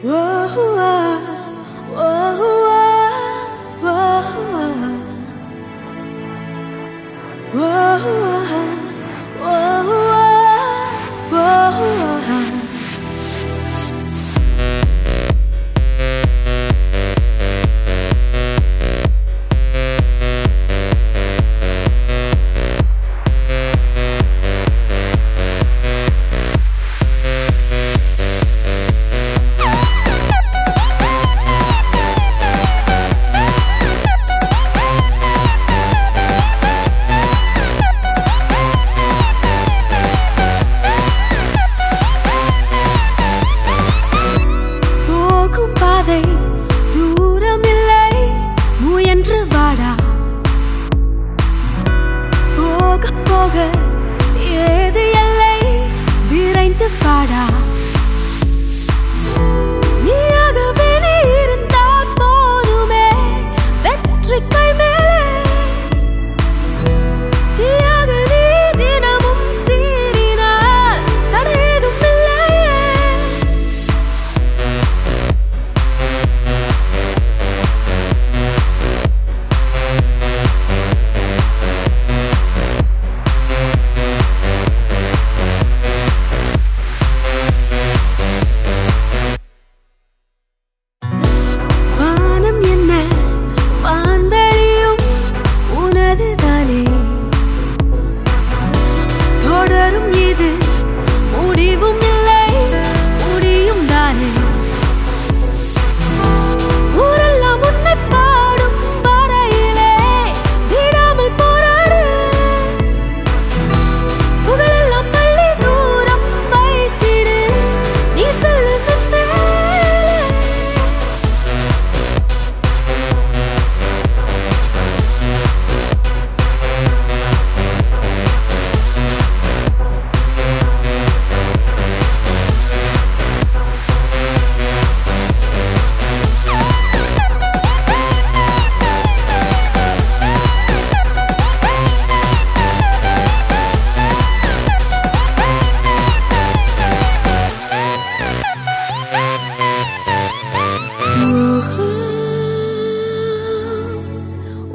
Whoa, whoa, whoa,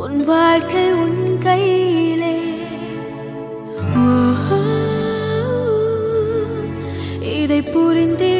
உன் வாழ்க்கை உன் கையிலே. இதை புரிந்தே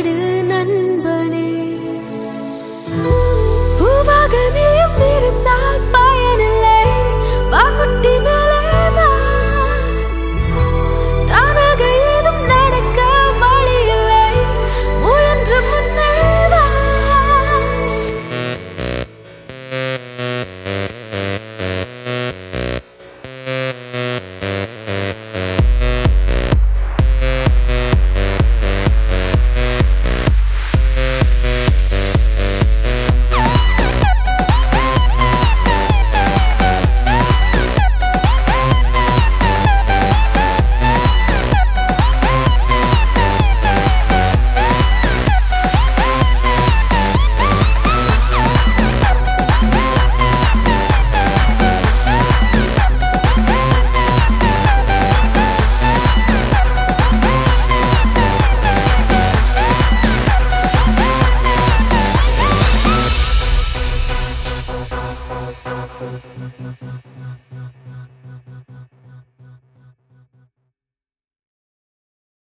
Thank you.